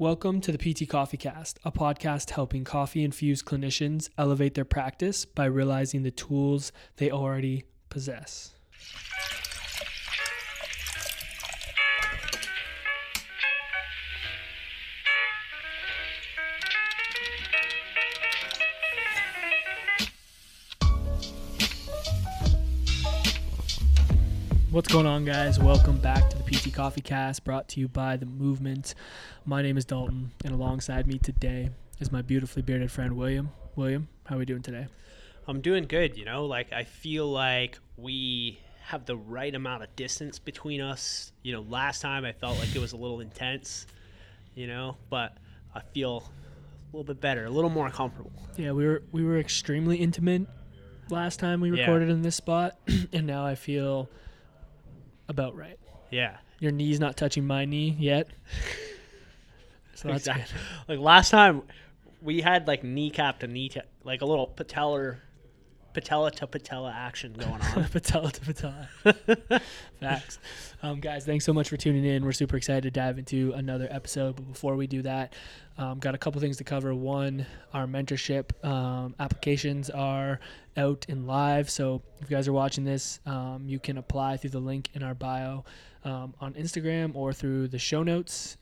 Welcome to the PT Coffee Cast, a podcast helping coffee infused clinicians elevate their practice by realizing the tools they already possess. What's going on, guys? Welcome back to the PT Coffee Cast, brought to you by The Movement. My name is Dalton, and alongside me today is my beautifully bearded friend, William. William, how are we doing today? I'm doing good, you know, like I feel like we have the right amount of distance between us. You know, last time I felt like it was a little intense, you know, but I feel a little bit better, a little more comfortable. Yeah, we were we were extremely intimate last time we Yeah. recorded in this spot, and now I feel about right. Yeah. Your knee's not touching my knee yet, so that's Exact- Like last time we had like kneecap to kneecap, like a little patellar patella to patella action going on. patella to patella. Facts. Um, guys, thanks so much for tuning in. We're super excited to dive into another episode. But before we do that, um, got a couple things to cover. One, our mentorship um, applications are out and live. So if you guys are watching this, um, you can apply through the link in our bio um, on Instagram or through the show notes.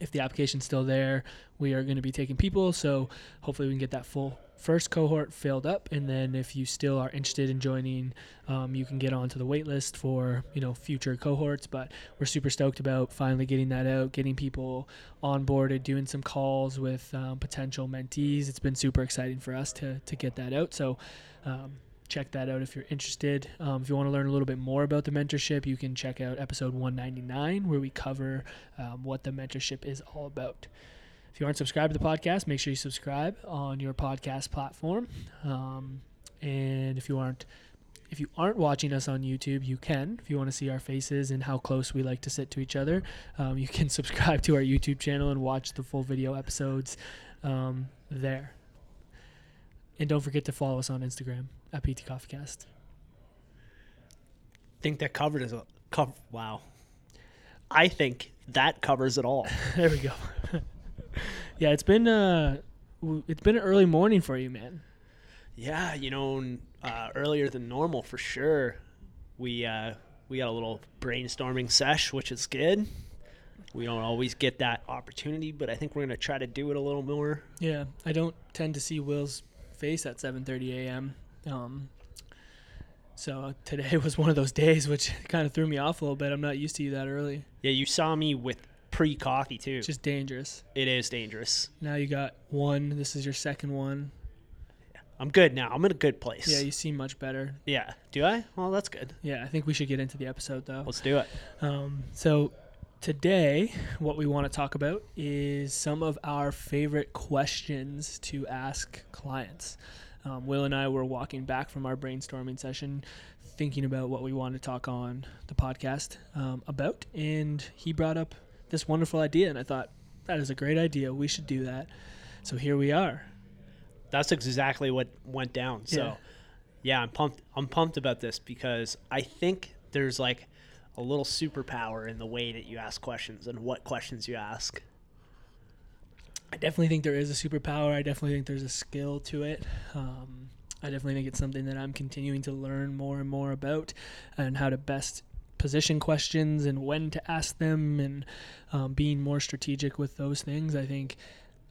If the application's still there, we are going to be taking people. So hopefully we can get that full first cohort filled up, and then if you still are interested in joining, um, you can get onto the wait list for you know future cohorts. But we're super stoked about finally getting that out, getting people onboarded, doing some calls with um, potential mentees. It's been super exciting for us to to get that out. So. Um, check that out if you're interested. Um, if you want to learn a little bit more about the mentorship, you can check out episode 199 where we cover um, what the mentorship is all about. If you aren't subscribed to the podcast, make sure you subscribe on your podcast platform. Um, and if you aren't if you aren't watching us on YouTube, you can. If you want to see our faces and how close we like to sit to each other, um, you can subscribe to our YouTube channel and watch the full video episodes um, there. And don't forget to follow us on Instagram at PT CoffeeCast. think that covered is a cover. Wow. I think that covers it all. There we go. yeah, it's been uh, it's been an early morning for you, man. Yeah, you know, uh, earlier than normal for sure. We uh, we got a little brainstorming sesh, which is good. We don't always get that opportunity, but I think we're gonna try to do it a little more. Yeah, I don't tend to see Will's face at 7:30 a.m. Um, so today was one of those days which kind of threw me off a little bit. I'm not used to you that early. Yeah, you saw me with pre-coffee too. It's just dangerous. it is dangerous. Now you got one. This is your second one. I'm good now. I'm in a good place. Yeah, you seem much better. yeah. Do I? Well, that's good. Yeah, I think we should get into the episode though. Let's do it. Um, so today, what we want to talk about is some of our favorite questions to ask clients. Um, Will and I were walking back from our brainstorming session, thinking about what we want to talk on the podcast um, about, and he brought up this wonderful idea, and I thought that is a great idea. We should do that. So here we are. That's exactly what went down. So, Yeah. yeah, I'm pumped. I'm pumped about this because I think there's like a little superpower in the way that you ask questions and what questions you ask. I definitely think there is a superpower. I definitely think there's a skill to it. Um, I definitely think it's something that I'm continuing to learn more and more about and how to best position questions and when to ask them and um, being more strategic with those things. I think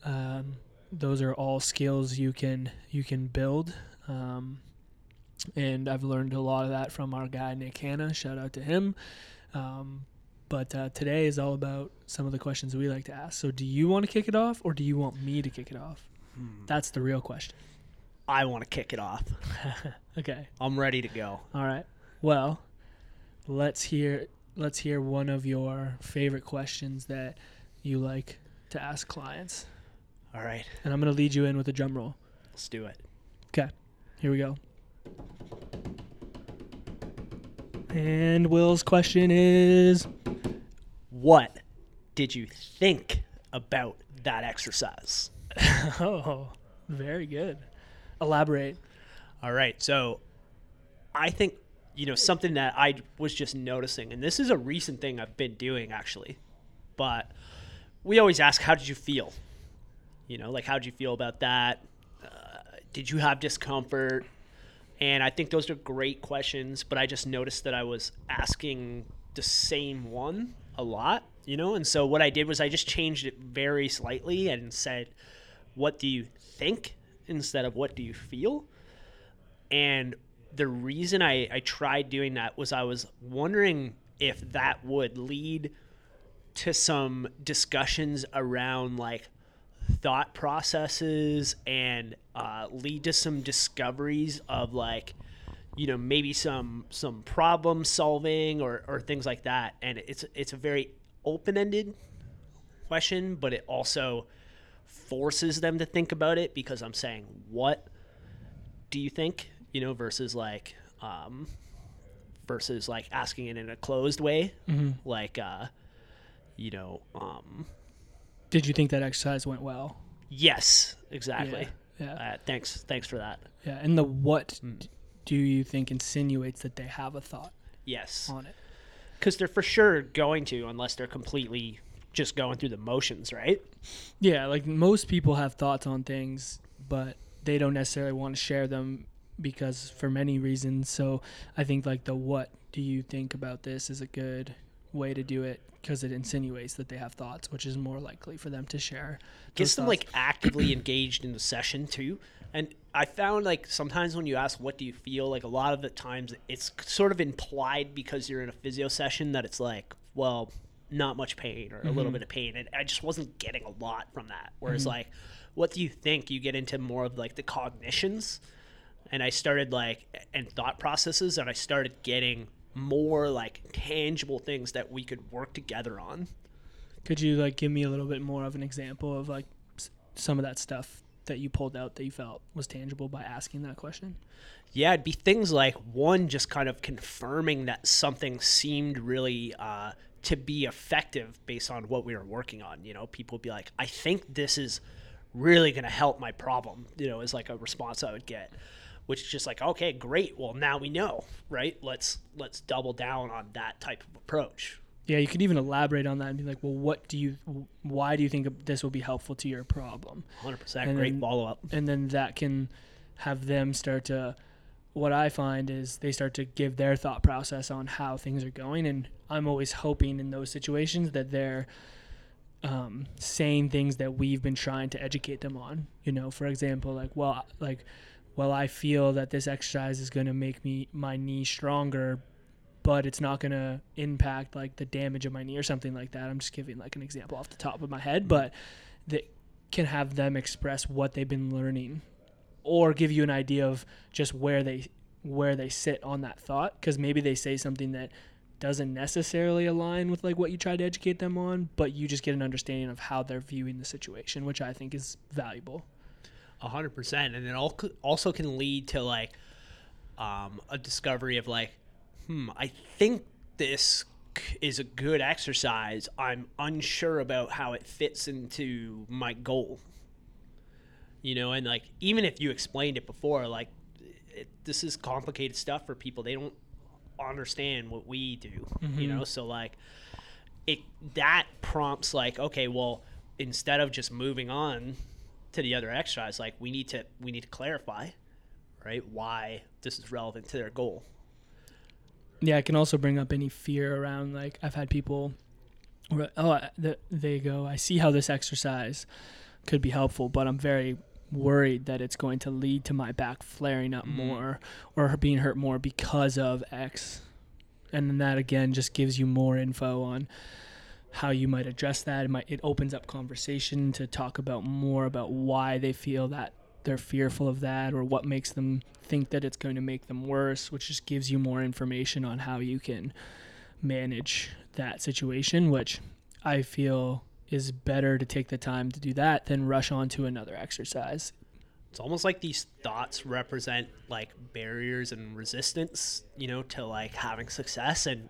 um, those are all skills you can you can build. Um, and I've learned a lot of that from our guy Nick Hanna. Shout out to him. But uh, today is all about some of the questions we like to ask. So, do you want to kick it off, or do you want me to kick it off? That's the real question. I want to kick it off. Okay. I'm ready to go. All right. Well, let's hear let's hear one of your favorite questions that you like to ask clients, All right, and I'm going to lead you in with a drum roll. let's do it. Okay. Here we go. And Will's question is What did you think about that exercise? Oh, very good. Elaborate. All right. So I think, you know, something that I was just noticing, and this is a recent thing I've been doing actually, but we always ask, how did you feel? You know, like, how did you feel about that? Uh, did you have discomfort? And I think those are great questions, but I just noticed that I was asking the same one a lot, you know? And so what I did was I just changed it very slightly and said, what do you think instead of what do you feel? And the reason I, I tried doing that was I was wondering if that would lead to some discussions around like thought processes and uh, lead to some discoveries of like you know maybe some some problem solving or, or things like that. And it's it's a very open-ended question but it also forces them to think about it because i'm saying what do you think? You know versus like um versus like asking it in a closed way. Like uh you know um Did you think that exercise went well? yes exactly Yeah. uh, thanks thanks for that Yeah. And the what d- do you think insinuates that they have a thought yes on it? because they're for sure going to unless they're completely just going through the motions right Yeah, like most people have thoughts on things, but they don't necessarily want to share them because for many reasons. So I think like the what do you think about this is a good way to do it because it insinuates that they have thoughts, which is more likely for them to share. gets them thoughts. like actively engaged in the session too. And i found like sometimes when you ask what do you feel? like a lot of the times it's sort of implied because you're in a physio session that it's like well not much pain or a little mm-hmm. bit of pain. And i just wasn't getting a lot from that. Whereas mm-hmm. like what do you think? You get into more of like the cognitions. And i started like and thought processes and i started getting more like tangible things that we could work together on Could you like give me a little bit more of an example of like s- some of that stuff that you pulled out that you felt was tangible by asking that question? Yeah, it'd be things like one, just kind of confirming that something seemed really uh, to be effective based on what we were working on. You know, people would be like, I think this is really going to help my problem, you know, is like a response I would get. Which is just like, okay, great. Well, now we know, right? Let's let's double down on that type of approach. Yeah, you could even elaborate on that and be like, well, what do you, why do you think this will be helpful to your problem? 100% And great then- follow up. and then that can have them start to what i find is they start to give their thought process on how things are going and i'm always hoping in those situations that they're um, saying things that we've been trying to educate them on you know for example like well like well i feel that this exercise is going to make me my knee stronger but it's not going to impact like the damage of my knee or something like that. I'm just giving like an example off the top of my head mm-hmm. but that can have them express what they've been learning or give you an idea of just where they where they sit on that thought because maybe they say something that doesn't necessarily align with like what you try to educate them on but you just get an understanding of how they're viewing the situation which i think is valuable A hundred percent, and it also can lead to like um, a discovery of like, hmm, I think this is a good exercise. I'm unsure about how it fits into my goal. You know, and like even if you explained it before, like it, this is complicated stuff for people. They don't understand what we do. You know, so like it that prompts like okay well instead of just moving on to the other exercise like we need to we need to clarify right why this is relevant to their goal yeah it can also bring up any fear around like i've had people where, oh I- th- they go i see how this exercise could be helpful but i'm very worried that it's going to lead to my back flaring up Mm. more or being hurt more because of x and then that again just gives you more info on how you might address that. It might it opens up conversation to talk about more about why they feel that they're fearful of that or what makes them think that it's going to make them worse which just gives you more information on how you can manage that situation which i feel is better to take the time to do that than rush on to another exercise. It's almost like these thoughts represent like barriers and resistance you know to like having success and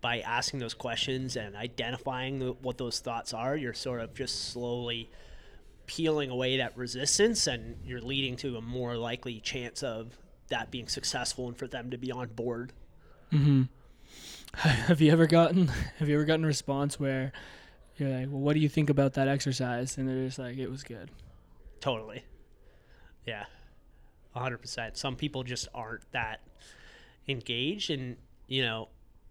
by asking those questions and identifying the, what those thoughts are you're sort of just slowly peeling away that resistance and you're leading to a more likely chance of that being successful and for them to be on board Mm-hmm. have you ever gotten have you ever gotten a response where You're like, well, what do you think about that exercise? And they're just like, it was good. Totally. Yeah. 100%. Some people just aren't that engaged and, you know,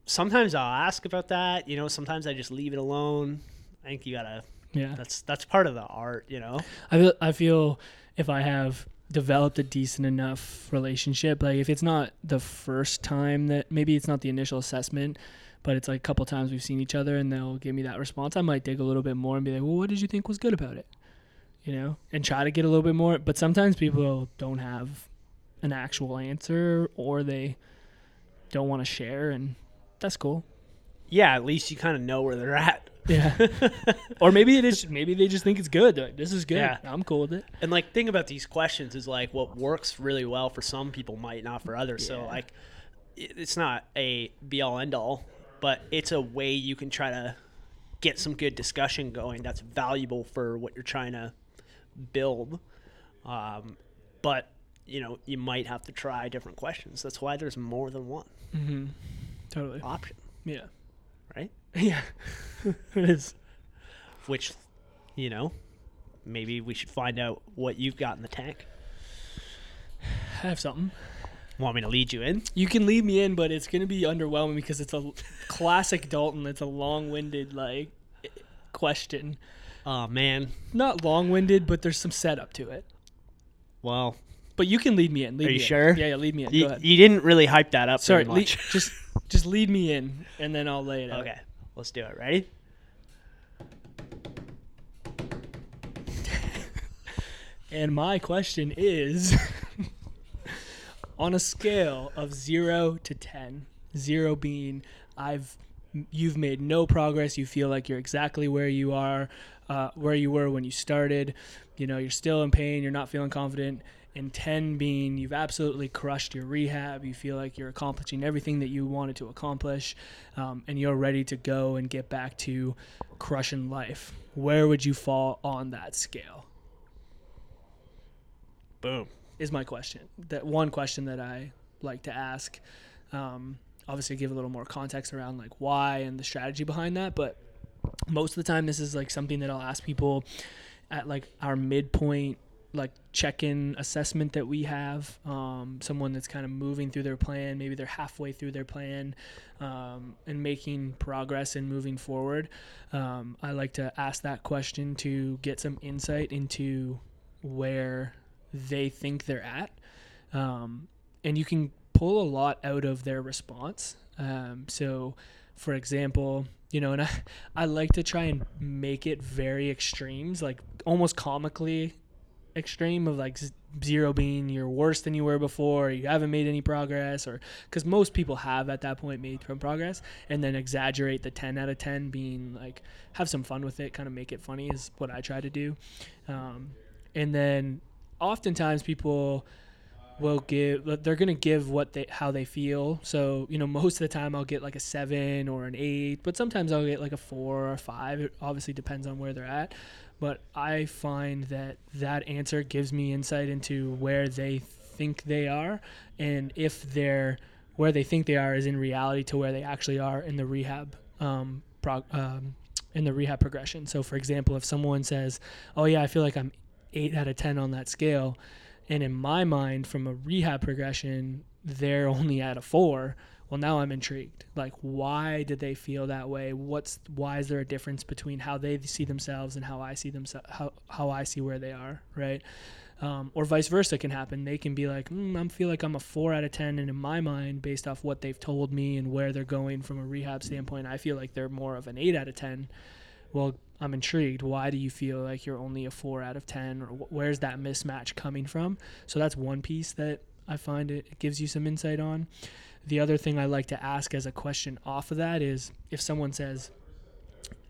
sometimes I'll ask about that, you know, sometimes I just leave it alone. I think you got to Yeah. that's that's part of the art, you know. I feel, I feel if I have developed a decent enough relationship, like if it's not the first time that maybe it's not the initial assessment, but it's like a couple times we've seen each other and they'll give me that response, I might dig a little bit more and be like, well, what did you think was good about it? You know, and try to get a little bit more. But sometimes people don't have an actual answer or they don't want to share, and that's cool. Yeah, at least you kind of know where they're at. Yeah. or maybe it is. Maybe they just think it's good. They're like, this is good. Yeah. I'm cool with it. And like thing about these questions is like what works really well for some people might not for others. So like it's not a be all end all, but it's a way you can try to get some good discussion going that's valuable for what you're trying to build. Um, but you know, you might have to try different questions. That's why there's more than one Mm-hmm. Totally. option, Yeah. right? Yeah. it is. Which, you know, maybe we should find out what you've got in the tank. I have something. Want me to lead you in? You can lead me in, but it's gonna be underwhelming because it's a classic Dalton. It's a long-winded like question. Oh man. Not long-winded, but there's some setup to it. Well, But you can lead me in. Lead Are you me in. sure? Yeah, yeah. Lead me in. You, Go ahead. you didn't really hype that up Sorry. very much. just just lead me in, and then I'll lay it out. okay, let's do it. Ready? And my question is on a scale of 0 to 10, 0 being I've you've made no progress, you feel like you're exactly where you are uh, where you were when you started, you know, you're still in pain, you're not feeling confident, and 10 being you've absolutely crushed your rehab, you feel like you're accomplishing everything that you wanted to accomplish, um, and you're ready to go and get back to crushing life. Where would you fall on that scale? Boom. is my question. That one question that I like to ask. Um, obviously, give a little more context around like why and the strategy behind that. But most of the time, this is like something that I'll ask people at like our midpoint, like check-in assessment that we have. Um, someone that's kind of moving through their plan. Maybe they're halfway through their plan um, and making progress and moving forward. Um, I like to ask that question to get some insight into where they think they're at. Um, and you can pull a lot out of their response. Um, so, for example, you know, and I, I like to try and make it very extremes, like almost comically extreme of like zero being you're worse than you were before, you haven't made any progress, or because most people have at that point made some progress, and then exaggerate the 10 out of 10 being like have some fun with it, kind of make it funny is what I try to do. Um, and then oftentimes people will give they're going to give what they how they feel. So you know most of the time i'll get like a seven or an eight but sometimes i'll get like a four or a five. It obviously depends on where they're at but i find that that answer gives me insight into where they think they are and if they're where they think they are is in reality to where they actually are in the rehab um, prog- um, in the rehab progression so for example if someone says oh yeah i feel like i'm eight out of 10 on that scale. And in my mind, from a rehab progression, they're only at a four. Well, now I'm intrigued. Like, why did they feel that way? What's why is there a difference between how they see themselves and how I see themselves, how, how I see where they are, right? Um, or vice versa can happen. They can be like, mm, I feel like I'm a four out of 10. And in my mind, based off what they've told me and where they're going from a rehab standpoint, I feel like they're more of an eight out of 10. Well, I'm intrigued. Why do you feel like you're only a four out of 10? Or wh- where's that mismatch coming from? So that's one piece that I find it, it gives you some insight on. The other thing I like to ask as a question off of that is if someone says,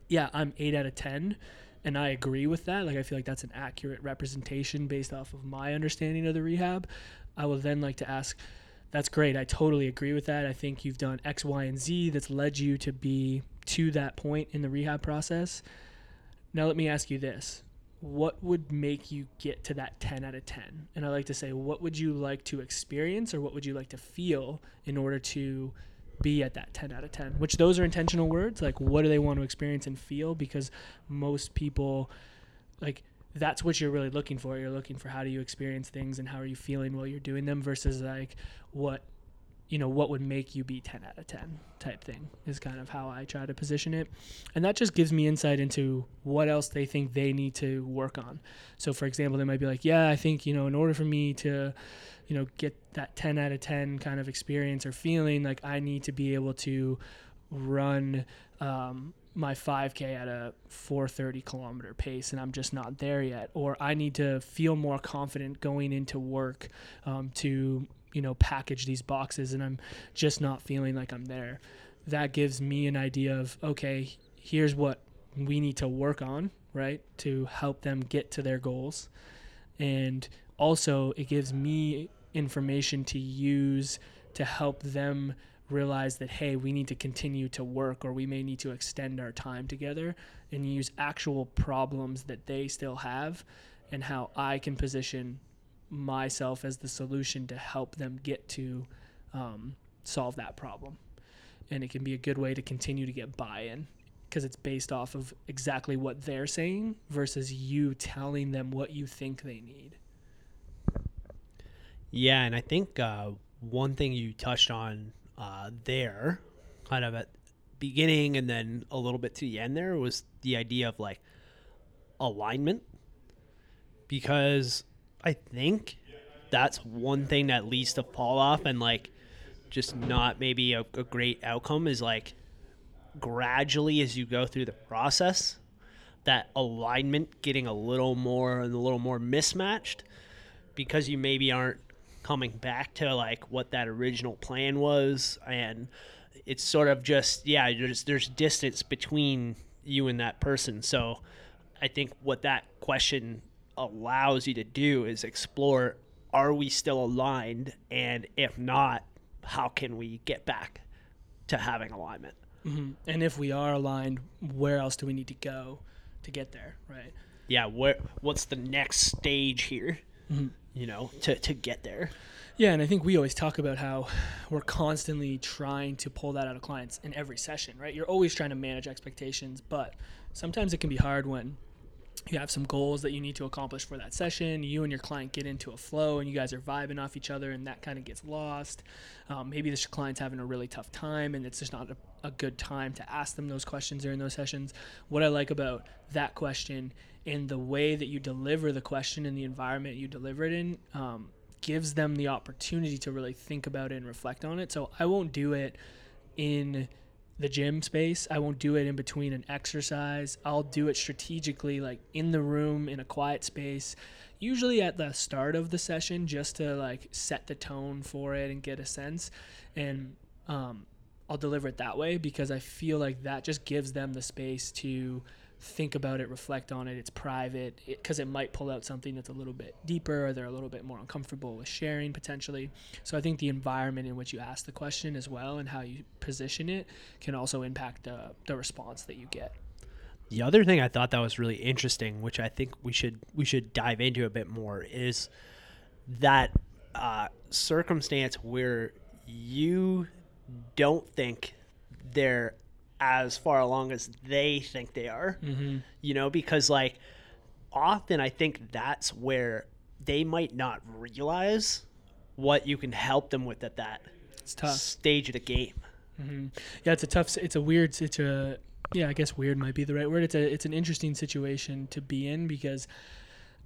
Yeah, I'm eight out of 10, and I agree with that, like I feel like that's an accurate representation based off of my understanding of the rehab, I will then like to ask, that's great. I totally agree with that. I think you've done X, Y, and Z that's led you to be to that point in the rehab process. Now, let me ask you this. What would make you get to that 10 out of 10? And I like to say, what would you like to experience or what would you like to feel in order to be at that 10 out of 10 which those are intentional words like what do they want to experience and feel? Because most people like that's what you're really looking for. You're looking for how do you experience things and how are you feeling while you're doing them versus like what you know what would make you be 10 out of 10 type thing is kind of how i try to position it. And that just gives me insight into what else they think they need to work on. So for example they might be like yeah i think you know in order for me to you know get that 10 out of 10 kind of experience or feeling like i need to be able to run um, my 5k at a 430 kilometer pace and i'm just not there yet. Or i need to feel more confident going into work um, to you know package these boxes and i'm just not feeling like i'm there. That gives me an idea of okay here's what we need to work on right to help them get to their goals. And also it gives me information to use to help them realize that hey we need to continue to work or we may need to extend our time together and use actual problems that they still have and how i can position myself as the solution to help them get to um, solve that problem. And it can be a good way to continue to get buy in because it's based off of exactly what they're saying versus you telling them what you think they need. Yeah, and I think uh, one thing you touched on uh, there, kind of at beginning and then a little bit to the end there, was the idea of like alignment. Because I think that's one thing that leads to fall off and like just not maybe a, a great outcome is like gradually as you go through the process that alignment getting a little more and a little more mismatched because you maybe aren't coming back to like what that original plan was. And it's sort of just yeah there's there's distance between you and that person. So i think what that question allows you to do is explore are we still aligned? And if not how can we get back to having alignment? Mm-hmm. and if we are aligned where else do we need to go to get there right? Yeah where what's the next stage here mm-hmm. you know to, to get there? Yeah and i think we always talk about how we're constantly trying to pull that out of clients in every session right? You're always trying to manage expectations but sometimes it can be hard when you have some goals that you need to accomplish for that session. You and your client get into a flow and you guys are vibing off each other, and that kind of gets lost. Um, maybe this client's having a really tough time and it's just not a, a good time to ask them those questions during those sessions. What I like about that question and the way that you deliver the question and the environment you deliver it in um, gives them the opportunity to really think about it and reflect on it. So I won't do it in the gym space. I won't do it in between an exercise. I'll do it strategically, like in the room in a quiet space, usually at the start of the session, just to like set the tone for it and get a sense. And um, I'll deliver it that way because I feel like that just gives them the space to think about it, reflect on it. It's private because it, it, might pull out something that's a little bit deeper or they're a little bit more uncomfortable with sharing potentially. So I think the environment in which you ask the question as well and how you position it can also impact the, the response that you get. The other thing I thought that was really interesting, which I think we should we should dive into a bit more, is that uh, circumstance where you don't think they're as far along as they think they are. Mm-hmm. You know, because like often I think that's where they might not realize what you can help them with at that stage of the game. Mm-hmm. Yeah, it's a tough. It's a weird. It's a yeah. I guess weird might be the right word. It's a it's an interesting situation to be in because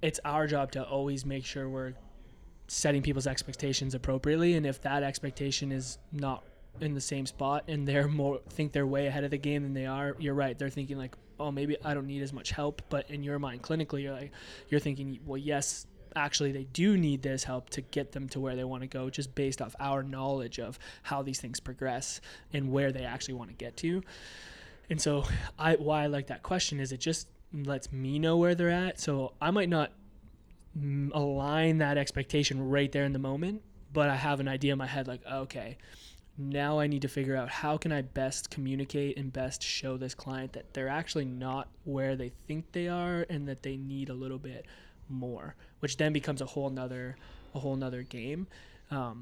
it's our job to always make sure we're setting people's expectations appropriately, and if that expectation is not in the same spot and they're more think they're way ahead of the game than they are, you're right. They're thinking like, oh, maybe I don't need as much help. But in your mind, clinically, you're like, you're thinking, well, yes, actually they do need this help to get them to where they want to go just based off our knowledge of how these things progress and where they actually want to get to and so i why i like that question is it just lets me know where they're at so i might not align that expectation right there in the moment but i have an idea in my head like okay now I need to figure out how can I best communicate and best show this client that they're actually not where they think they are and that they need a little bit more, which then becomes a whole nother a whole nother game. Um,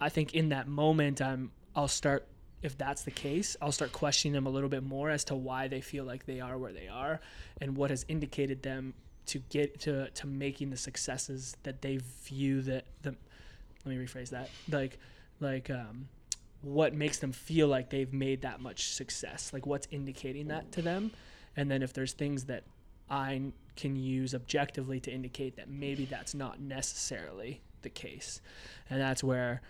I think in that moment I'm I'll start if that's the case, I'll start questioning them a little bit more as to why they feel like they are where they are and what has indicated them to get to to making the successes that they view that the let me rephrase that like like um what makes them feel like they've made that much success like what's indicating that to them. And then if there's things that i can use objectively to indicate that maybe that's not necessarily the case. And that's where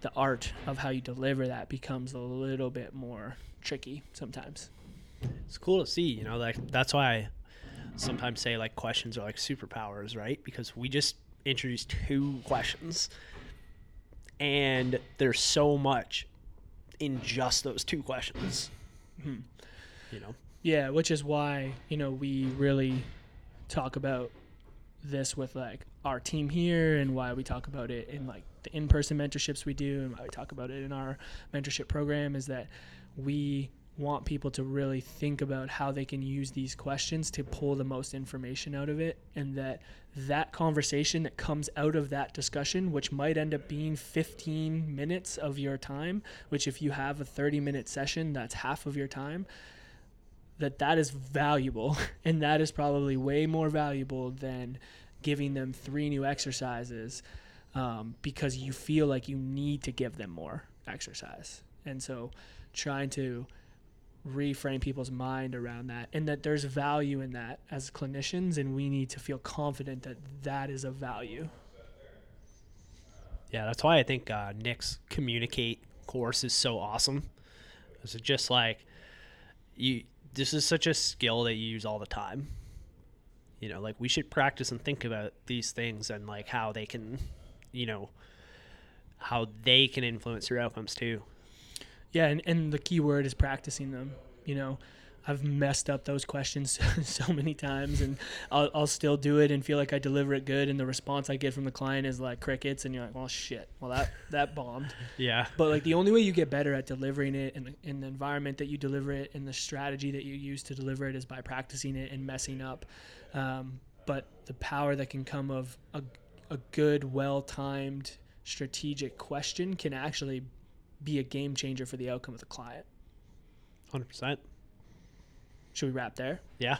the art of how you deliver that becomes a little bit more tricky sometimes. It's cool to see, you know, like that's why I sometimes say like questions are like superpowers, right? Because we just introduced two questions and there's so much in just those two questions. Hmm. You know? Yeah, which is why, you know, we really talk about this with like our team here and why we talk about it in like the in-person mentorships we do and why we talk about it in our mentorship program is that we want people to really think about how they can use these questions to pull the most information out of it and that that conversation that comes out of that discussion which might end up being 15 minutes of your time which if you have a 30 minute session that's half of your time that that is valuable. And that is probably way more valuable than giving them three new exercises um, because you feel like you need to give them more exercise. And so trying to reframe people's mind around that and that there's value in that as clinicians and we need to feel confident that that is a value Yeah, that's why I think uh, Nick's communicate course is so awesome. It's just like you. This is such a skill that you use all the time. You know, like we should practice and think about these things and like how they can, you know, how they can influence your outcomes too. Yeah, and, and the key word is practicing them. You know, I've messed up those questions so many times, and I'll, I'll still do it and feel like I deliver it good, and the response I get from the client is like crickets, and you're like, well, shit, well that that bombed. Yeah. But like the only way you get better at delivering it in the, in the environment that you deliver it and the strategy that you use to deliver it is by practicing it and messing up. Um, but the power that can come of a, a good, well timed, strategic question can actually be a game changer for the outcome of the client. Hundred percent. Should we wrap there? Yeah.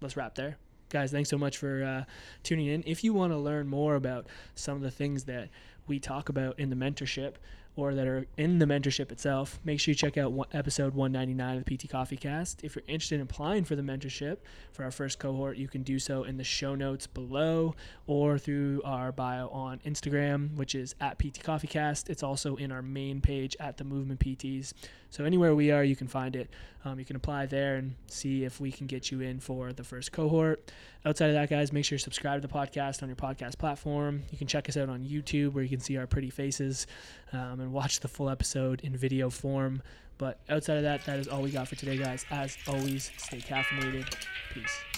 Let's wrap there. Guys, thanks so much for uh, tuning in. If you want to learn more about some of the things that we talk about in the mentorship or that are in the mentorship itself, make sure you check out one, episode 199 of the PT Coffee Cast. If you're interested in applying for the mentorship for our first cohort, you can do so in the show notes below or through our bio on Instagram, which is at PT Coffee Cast. It's also in our main page at the Movement PTs. So anywhere we are, you can find it. Um, you can apply there and see if we can get you in for the first cohort. Outside of that, guys, make sure you subscribe to the podcast on your podcast platform. You can check us out on YouTube where you can see our pretty faces um, and watch the full episode in video form. But outside of that, that is all we got for today, guys. As always, stay caffeinated. Peace.